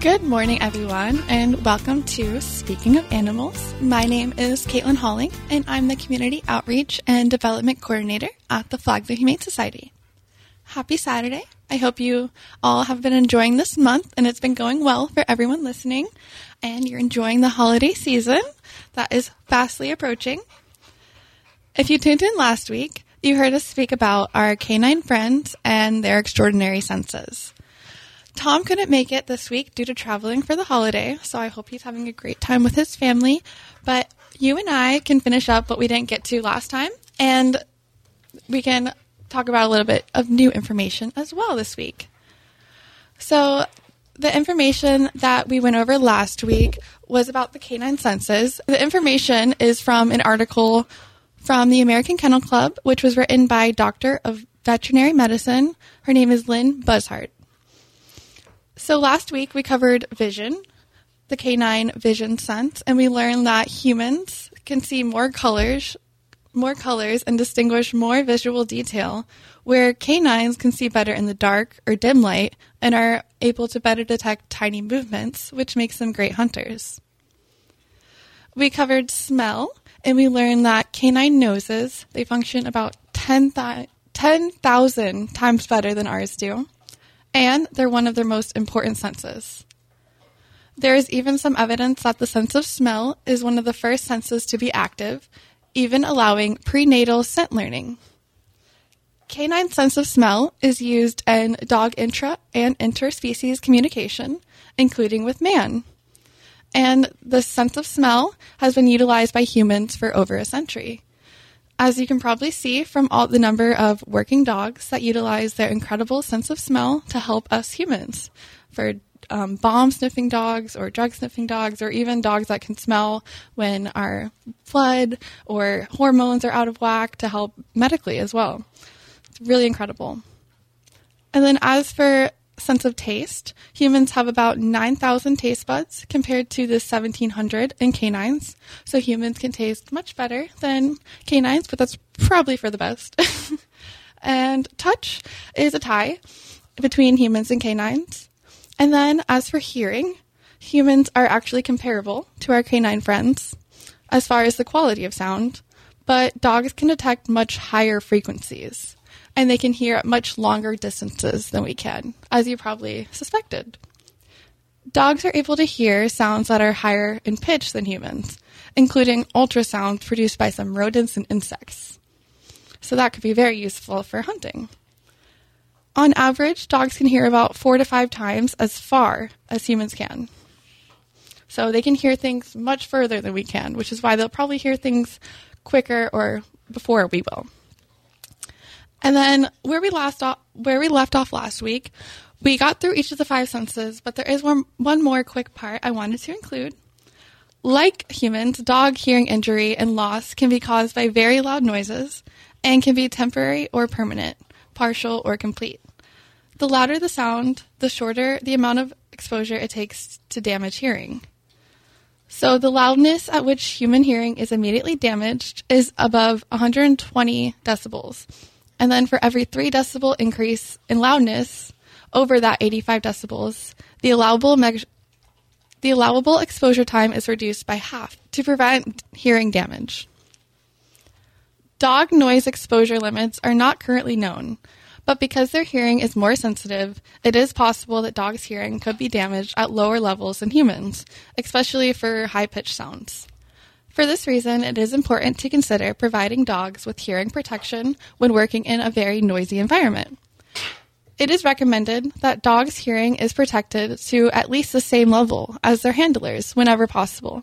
Good morning, everyone, and welcome to Speaking of Animals. My name is Caitlin Halling, and I'm the Community Outreach and Development Coordinator at the Flagler Humane Society. Happy Saturday. I hope you all have been enjoying this month and it's been going well for everyone listening, and you're enjoying the holiday season that is fastly approaching. If you tuned in last week, you heard us speak about our canine friends and their extraordinary senses. Tom couldn't make it this week due to traveling for the holiday, so I hope he's having a great time with his family. But you and I can finish up what we didn't get to last time, and we can talk about a little bit of new information as well this week. So, the information that we went over last week was about the canine senses. The information is from an article from the American Kennel Club, which was written by Doctor of Veterinary Medicine. Her name is Lynn Buzhardt. So last week we covered vision, the canine vision sense, and we learned that humans can see more colors, more colors and distinguish more visual detail, where canines can see better in the dark or dim light and are able to better detect tiny movements, which makes them great hunters. We covered smell, and we learned that canine noses, they function about 10,000 10, times better than ours do and they're one of their most important senses. There is even some evidence that the sense of smell is one of the first senses to be active, even allowing prenatal scent learning. Canine sense of smell is used in dog intra and interspecies communication, including with man. And the sense of smell has been utilized by humans for over a century. As you can probably see from all the number of working dogs that utilize their incredible sense of smell to help us humans, for um, bomb sniffing dogs or drug sniffing dogs, or even dogs that can smell when our blood or hormones are out of whack to help medically as well. It's really incredible. And then, as for sense of taste, humans have about 9,000 taste buds compared to the 1,700 in canines. So humans can taste much better than canines, but that's probably for the best. and touch is a tie between humans and canines. And then as for hearing, humans are actually comparable to our canine friends as far as the quality of sound, but dogs can detect much higher frequencies and they can hear at much longer distances than we can, as you probably suspected. Dogs are able to hear sounds that are higher in pitch than humans, including ultrasounds produced by some rodents and insects. So that could be very useful for hunting. On average, dogs can hear about four to five times as far as humans can. So they can hear things much further than we can, which is why they'll probably hear things quicker or before we will. And then where we last off, where we left off last week, we got through each of the five senses, but there is one one more quick part I wanted to include. Like humans, dog hearing injury and loss can be caused by very loud noises and can be temporary or permanent, partial or complete. The louder the sound, the shorter the amount of exposure it takes to damage hearing. So the loudness at which human hearing is immediately damaged is above 120 decibels and then for every three decibel increase in loudness over that 85 decibels, the allowable me- the allowable exposure time is reduced by half to prevent hearing damage. Dog noise exposure limits are not currently known, but because their hearing is more sensitive, it is possible that dogs' hearing could be damaged at lower levels than humans, especially for high pitched sounds. For this reason, it is important to consider providing dogs with hearing protection when working in a very noisy environment. It is recommended that dogs' hearing is protected to at least the same level as their handlers whenever possible.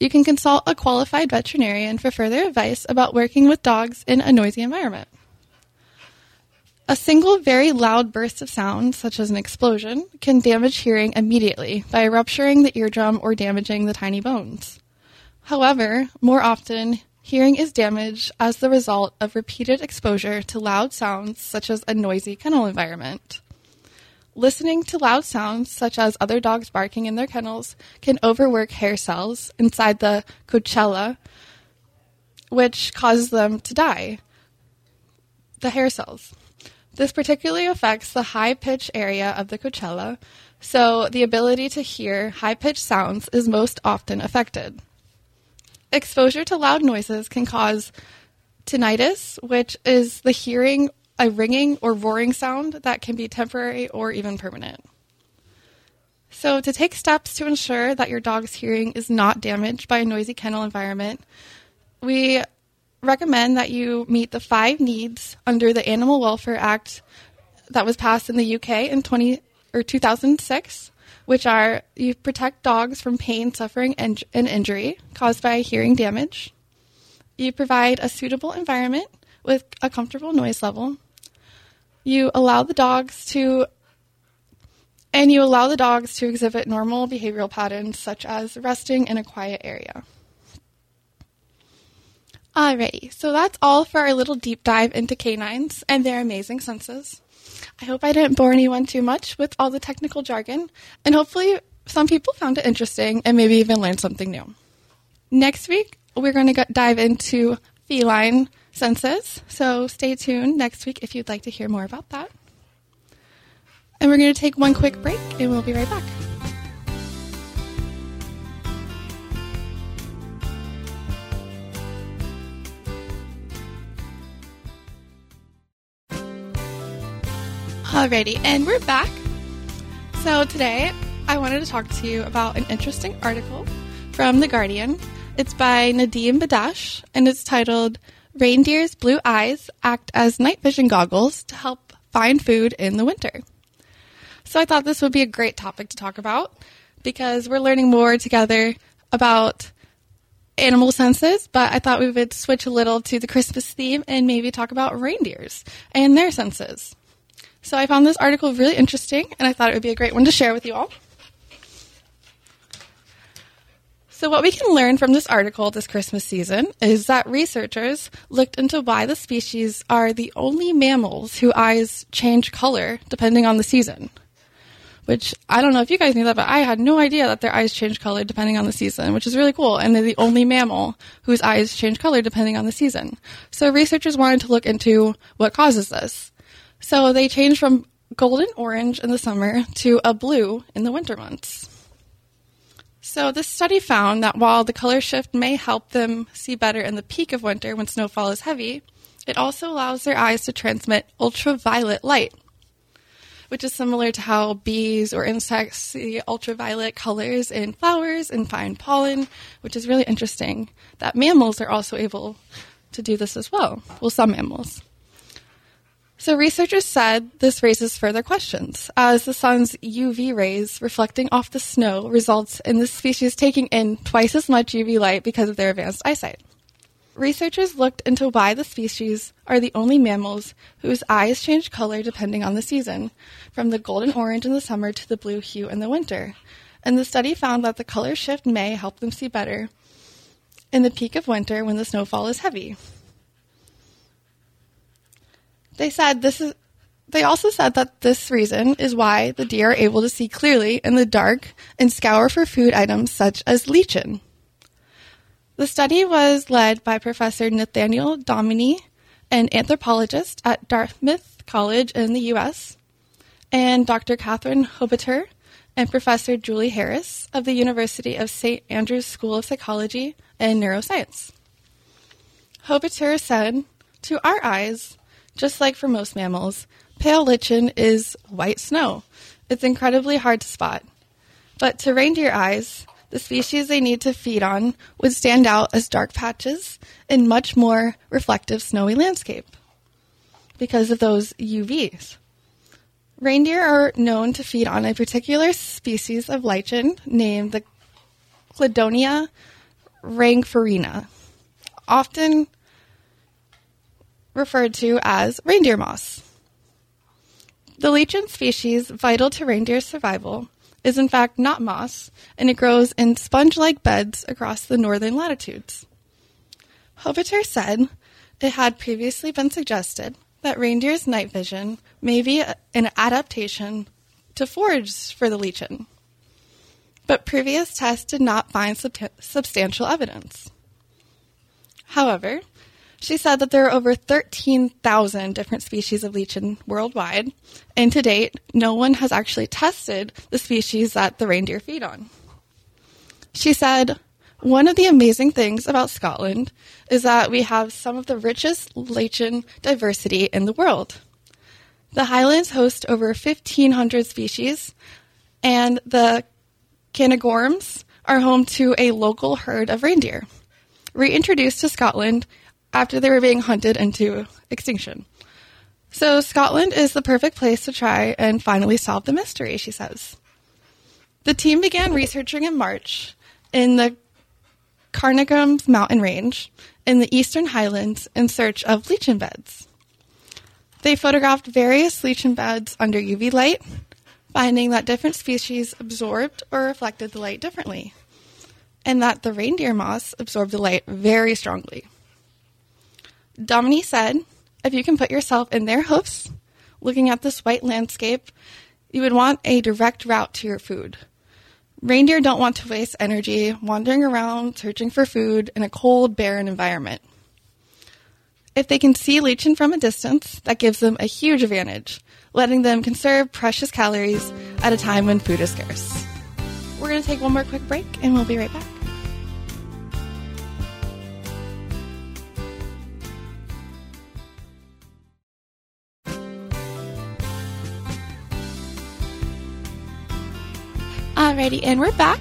You can consult a qualified veterinarian for further advice about working with dogs in a noisy environment. A single very loud burst of sound, such as an explosion, can damage hearing immediately by rupturing the eardrum or damaging the tiny bones. However, more often, hearing is damaged as the result of repeated exposure to loud sounds such as a noisy kennel environment. Listening to loud sounds, such as other dogs barking in their kennels, can overwork hair cells inside the cochlear, which causes them to die. The hair cells. This particularly affects the high pitch area of the cochlear, So the ability to hear high pitched sounds is most often affected. Exposure to loud noises can cause tinnitus, which is the hearing a ringing or roaring sound that can be temporary or even permanent. So, to take steps to ensure that your dog's hearing is not damaged by a noisy kennel environment, we recommend that you meet the five needs under the Animal Welfare Act that was passed in the UK in 20 or 2006, which are you protect dogs from pain, suffering, and, and injury caused by hearing damage. You provide a suitable environment with a comfortable noise level. You allow the dogs to and you allow the dogs to exhibit normal behavioral patterns such as resting in a quiet area. Alrighty, so that's all for our little deep dive into canines and their amazing senses. I hope I didn't bore anyone too much with all the technical jargon, and hopefully some people found it interesting and maybe even learned something new. Next week, we're going to dive into feline senses, so stay tuned next week if you'd like to hear more about that. And we're going to take one quick break, and we'll be right back. Alrighty, and we're back. So today I wanted to talk to you about an interesting article from The Guardian. It's by Nadeem Badshah, and it's titled Reindeer's Blue Eyes Act as Night Vision Goggles to Help Find Food in the Winter. So I thought this would be a great topic to talk about because we're learning more together about animal senses, but I thought we would switch a little to the Christmas theme and maybe talk about reindeers and their senses. So I found this article really interesting, and I thought it would be a great one to share with you all. So, what we can learn from this article this Christmas season is that researchers looked into why the species are the only mammals whose eyes change color depending on the season. Which I don't know if you guys knew that, but I had no idea that their eyes change color depending on the season, which is really cool. And they're the only mammal whose eyes change color depending on the season. So researchers wanted to look into what causes this. So they change from golden orange in the summer to a blue in the winter months. So this study found that while the color shift may help them see better in the peak of winter when snowfall is heavy, it also allows their eyes to transmit ultraviolet light, which is similar to how bees or insects see ultraviolet colors in flowers and find pollen, which is really interesting that mammals are also able to do this as well. Well, some mammals. So researchers said this raises further questions, as the sun's UV rays reflecting off the snow results in the species taking in twice as much UV light because of their advanced eyesight. Researchers looked into why the species are the only mammals whose eyes change color depending on the season, from the golden orange in the summer to the blue hue in the winter. And the study found that the color shift may help them see better in the peak of winter when the snowfall is heavy. They said this is they also said that this reason is why the deer are able to see clearly in the dark and scour for food items such as lichen. The study was led by Professor Nathaniel Dominy, an anthropologist at Dartmouth College in the U.S., and Dr. Catherine Hobaiter and Professor Julie Harris of the University of St. Andrews School of Psychology and Neuroscience. Hobaiter said, To our eyes, just like for most mammals, pale lichen is white snow. It's incredibly hard to spot. But to reindeer eyes, the species they need to feed on would stand out as dark patches in much more reflective snowy landscape because of those UVs. Reindeer are known to feed on a particular species of lichen named the Cladonia rangiferina, often referred to as reindeer moss. The lichen species vital to reindeer survival is in fact not moss, and it grows in sponge-like beds across the northern latitudes. Hobaiter said it had previously been suggested that reindeer's night vision may be an adaptation to forage for the lichen, but previous tests did not find sub- substantial evidence. However, She said that there are over 13,000 different species of lichen worldwide, and to date, no one has actually tested the species that the reindeer feed on. She said, one of the amazing things about Scotland is that we have some of the richest lichen diversity in the world. The Highlands host over 1,500 species, and the Cairngorms are home to a local herd of reindeer, reintroduced to Scotland after they were being hunted into extinction. So, Scotland is the perfect place to try and finally solve the mystery, she says. The team began researching in March in the Cairngorms mountain range in the eastern highlands in search of lichen beds. They photographed various lichen beds under UV light, finding that different species absorbed or reflected the light differently, and that the reindeer moss absorbed the light very strongly. Dominy said, if you can put yourself in their hoofs, looking at this white landscape, you would want a direct route to your food. Reindeer don't want to waste energy wandering around searching for food in a cold, barren environment. If they can see lichen from a distance, that gives them a huge advantage, letting them conserve precious calories at a time when food is scarce. We're going to take one more quick break and we'll be right back. Alrighty, and we're back.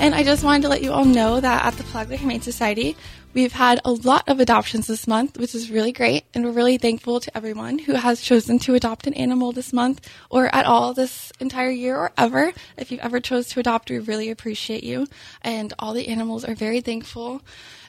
And I just wanted to let you all know that at the Flagler Humane Society, we've had a lot of adoptions this month, which is really great. And we're really thankful to everyone who has chosen to adopt an animal this month or at all this entire year or ever. If you've ever chose to adopt, we really appreciate you. And all the animals are very thankful.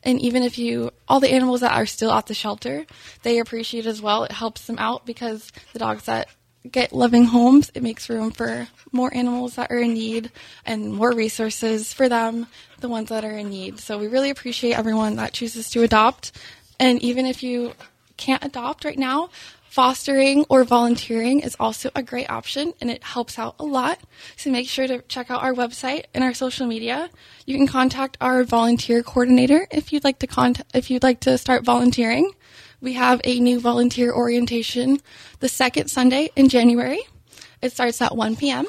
And even if you, all the animals that are still at the shelter, they appreciate as well. It helps them out because the dogs that get loving homes, it makes room for more animals that are in need and more resources for them, the ones that are in need. So we really appreciate everyone that chooses to adopt. And even if you can't adopt right now, fostering or volunteering is also a great option and it helps out a lot. So make sure to check out our website and our social media. You can contact our volunteer coordinator if you'd like to contact if you'd like to start volunteering. We have a new volunteer orientation the second Sunday in January. It starts at 1 p.m.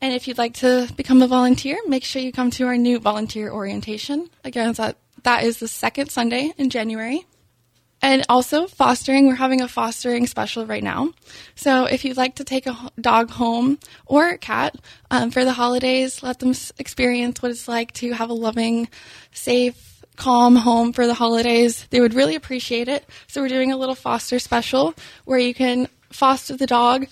And if you'd like to become a volunteer, make sure you come to our new volunteer orientation. Again, that, that is the second Sunday in January. And also, fostering, we're having a fostering special right now. So, if you'd like to take a dog home or a cat um, for the holidays, let them experience what it's like to have a loving, safe, calm home for the holidays, they would really appreciate it. So we're doing a little foster special where you can foster the dog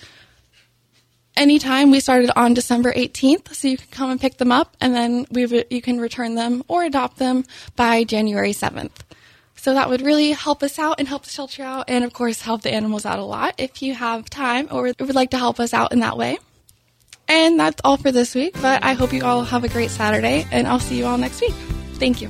anytime. We started on December 18th, so you can come and pick them up, and then we you can return them or adopt them by January 7th. So that would really help us out and help the shelter out, and of course help the animals out a lot if you have time or would like to help us out in that way. And that's all for this week, but I hope you all have a great Saturday, and I'll see you all next week. Thank you.